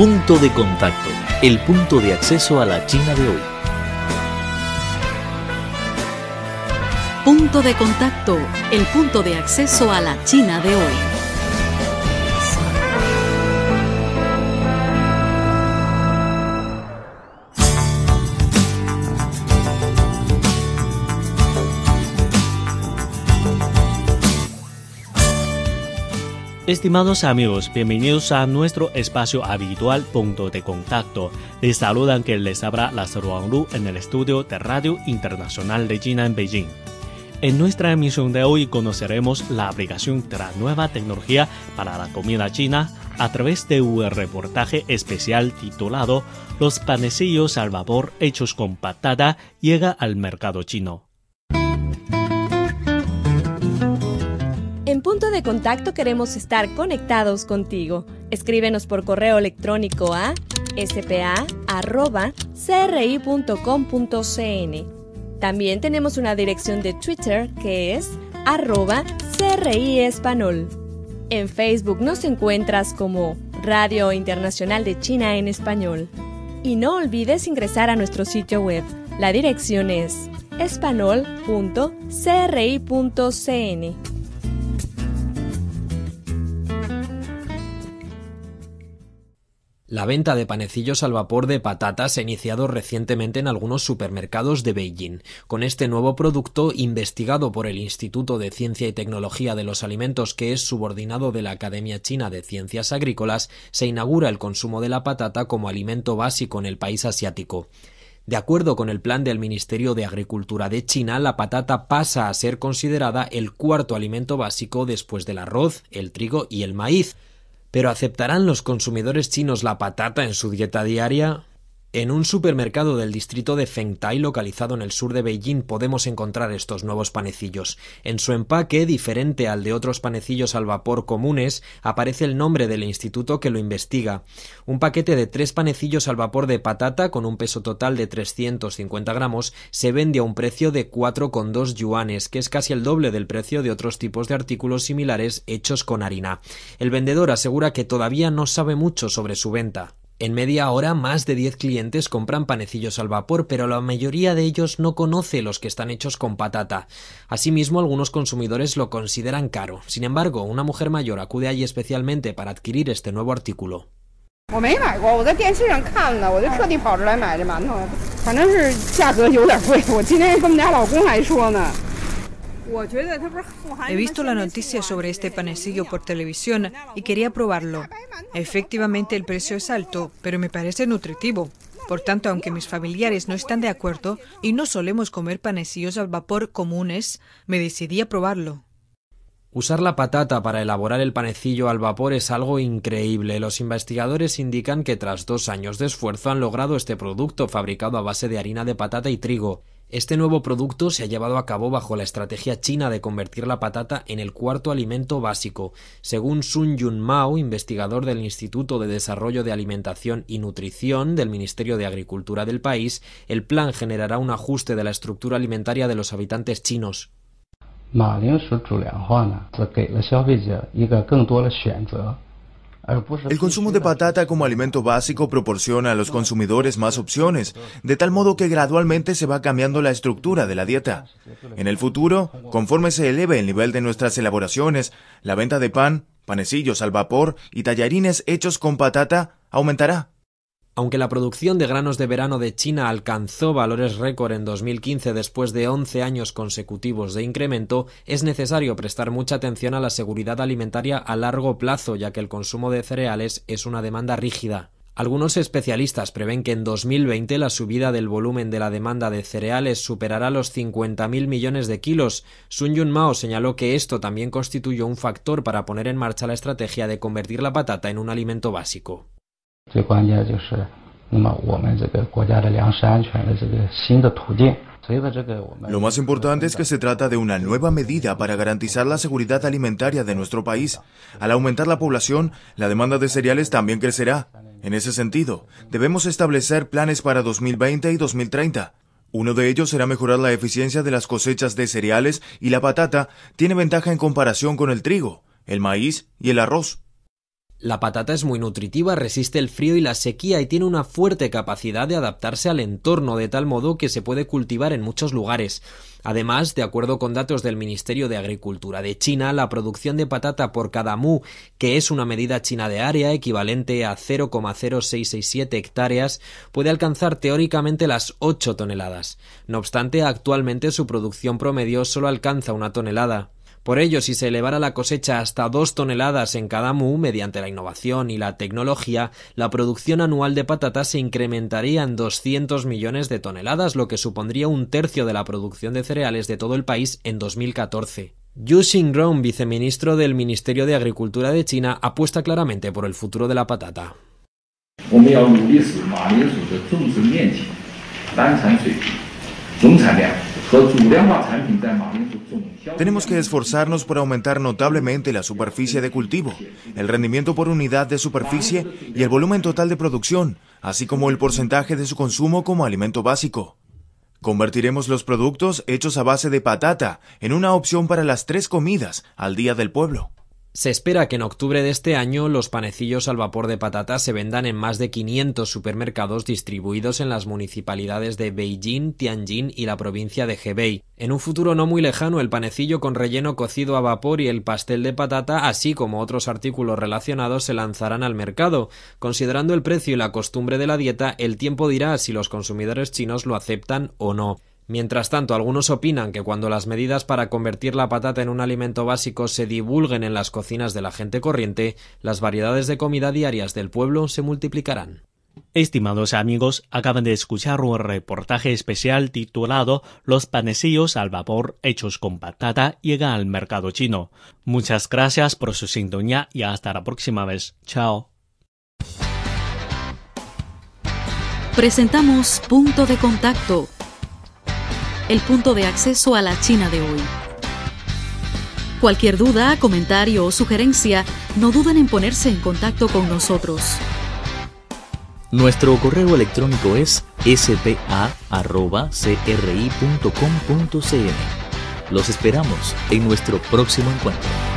Punto de contacto, el punto de acceso a la China de hoy. Punto de contacto, el punto de acceso a la China de hoy. Estimados amigos, bienvenidos a nuestro espacio habitual Punto de Contacto. Les saludan que les abra la Lu en el estudio de Radio Internacional de China en Beijing. En nuestra emisión de hoy conoceremos la aplicación de la nueva tecnología para la comida china a través de un reportaje especial titulado Los panecillos al vapor hechos con patata llega al mercado chino. En punto de contacto queremos estar conectados contigo. Escríbenos por correo electrónico a spa.cri.com.cn. También tenemos una dirección de Twitter que es arroba CRI En Facebook nos encuentras como Radio Internacional de China en Español. Y no olvides ingresar a nuestro sitio web. La dirección es espanol.cri.cn. La venta de panecillos al vapor de patatas ha iniciado recientemente en algunos supermercados de Beijing. Con este nuevo producto, investigado por el Instituto de Ciencia y Tecnología de los Alimentos, que es subordinado de la Academia China de Ciencias Agrícolas, se inaugura el consumo de la patata como alimento básico en el país asiático. De acuerdo con el plan del Ministerio de Agricultura de China, la patata pasa a ser considerada el cuarto alimento básico después del arroz, el trigo y el maíz. Pero ¿aceptarán los consumidores chinos la patata en su dieta diaria? En un supermercado del distrito de Fengtai, localizado en el sur de Beijing, podemos encontrar estos nuevos panecillos. En su empaque, diferente al de otros panecillos al vapor comunes, aparece el nombre del instituto que lo investiga. Un paquete de tres panecillos al vapor de patata, con un peso total de 350 gramos, se vende a un precio de 4,2 yuanes, que es casi el doble del precio de otros tipos de artículos similares hechos con harina. El vendedor asegura que todavía no sabe mucho sobre su venta. En media hora más de 10 clientes compran panecillos al vapor, pero la mayoría de ellos no conoce los que están hechos con patata. Asimismo, algunos consumidores lo consideran caro. Sin embargo, una mujer mayor acude allí especialmente para adquirir este nuevo artículo. He visto la noticia sobre este panecillo por televisión y quería probarlo. Efectivamente el precio es alto, pero me parece nutritivo. Por tanto, aunque mis familiares no están de acuerdo y no solemos comer panecillos al vapor comunes, me decidí a probarlo. Usar la patata para elaborar el panecillo al vapor es algo increíble. Los investigadores indican que tras dos años de esfuerzo han logrado este producto fabricado a base de harina de patata y trigo. Este nuevo producto se ha llevado a cabo bajo la estrategia china de convertir la patata en el cuarto alimento básico. Según Sun Yun Mao, investigador del Instituto de Desarrollo de Alimentación y Nutrición del Ministerio de Agricultura del país, el plan generará un ajuste de la estructura alimentaria de los habitantes chinos. El consumo de patata como alimento básico proporciona a los consumidores más opciones, de tal modo que gradualmente se va cambiando la estructura de la dieta. En el futuro, conforme se eleve el nivel de nuestras elaboraciones, la venta de pan, panecillos al vapor y tallarines hechos con patata aumentará. Aunque la producción de granos de verano de China alcanzó valores récord en 2015 después de 11 años consecutivos de incremento, es necesario prestar mucha atención a la seguridad alimentaria a largo plazo, ya que el consumo de cereales es una demanda rígida. Algunos especialistas prevén que en 2020 la subida del volumen de la demanda de cereales superará los 50.000 millones de kilos. Sun Yun Mao señaló que esto también constituyó un factor para poner en marcha la estrategia de convertir la patata en un alimento básico. Lo más importante es que se trata de una nueva medida para garantizar la seguridad alimentaria de nuestro país. Al aumentar la población, la demanda de cereales también crecerá. En ese sentido, debemos establecer planes para 2020 y 2030. Uno de ellos será mejorar la eficiencia de las cosechas de cereales y la patata tiene ventaja en comparación con el trigo, el maíz y el arroz. La patata es muy nutritiva, resiste el frío y la sequía y tiene una fuerte capacidad de adaptarse al entorno de tal modo que se puede cultivar en muchos lugares. Además, de acuerdo con datos del Ministerio de Agricultura de China, la producción de patata por cada mu, que es una medida china de área equivalente a 0,0667 hectáreas, puede alcanzar teóricamente las 8 toneladas. No obstante, actualmente su producción promedio solo alcanza una tonelada. Por ello, si se elevara la cosecha hasta dos toneladas en cada mu mediante la innovación y la tecnología, la producción anual de patatas se incrementaría en 200 millones de toneladas, lo que supondría un tercio de la producción de cereales de todo el país en 2014. Yu Xingrong, viceministro del Ministerio de Agricultura de China, apuesta claramente por el futuro de la patata. Tenemos que esforzarnos por aumentar notablemente la superficie de cultivo, el rendimiento por unidad de superficie y el volumen total de producción, así como el porcentaje de su consumo como alimento básico. Convertiremos los productos hechos a base de patata en una opción para las tres comidas al día del pueblo. Se espera que en octubre de este año los panecillos al vapor de patata se vendan en más de 500 supermercados distribuidos en las municipalidades de Beijing, Tianjin y la provincia de Hebei. En un futuro no muy lejano, el panecillo con relleno cocido a vapor y el pastel de patata, así como otros artículos relacionados, se lanzarán al mercado. Considerando el precio y la costumbre de la dieta, el tiempo dirá si los consumidores chinos lo aceptan o no. Mientras tanto, algunos opinan que cuando las medidas para convertir la patata en un alimento básico se divulguen en las cocinas de la gente corriente, las variedades de comida diarias del pueblo se multiplicarán. Estimados amigos, acaban de escuchar un reportaje especial titulado Los panecillos al vapor hechos con patata llegan al mercado chino. Muchas gracias por su sintonía y hasta la próxima vez. Chao. Presentamos Punto de Contacto el punto de acceso a la China de hoy. Cualquier duda, comentario o sugerencia, no duden en ponerse en contacto con nosotros. Nuestro correo electrónico es spa.cri.com.cn. Los esperamos en nuestro próximo encuentro.